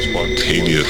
Spontaneous.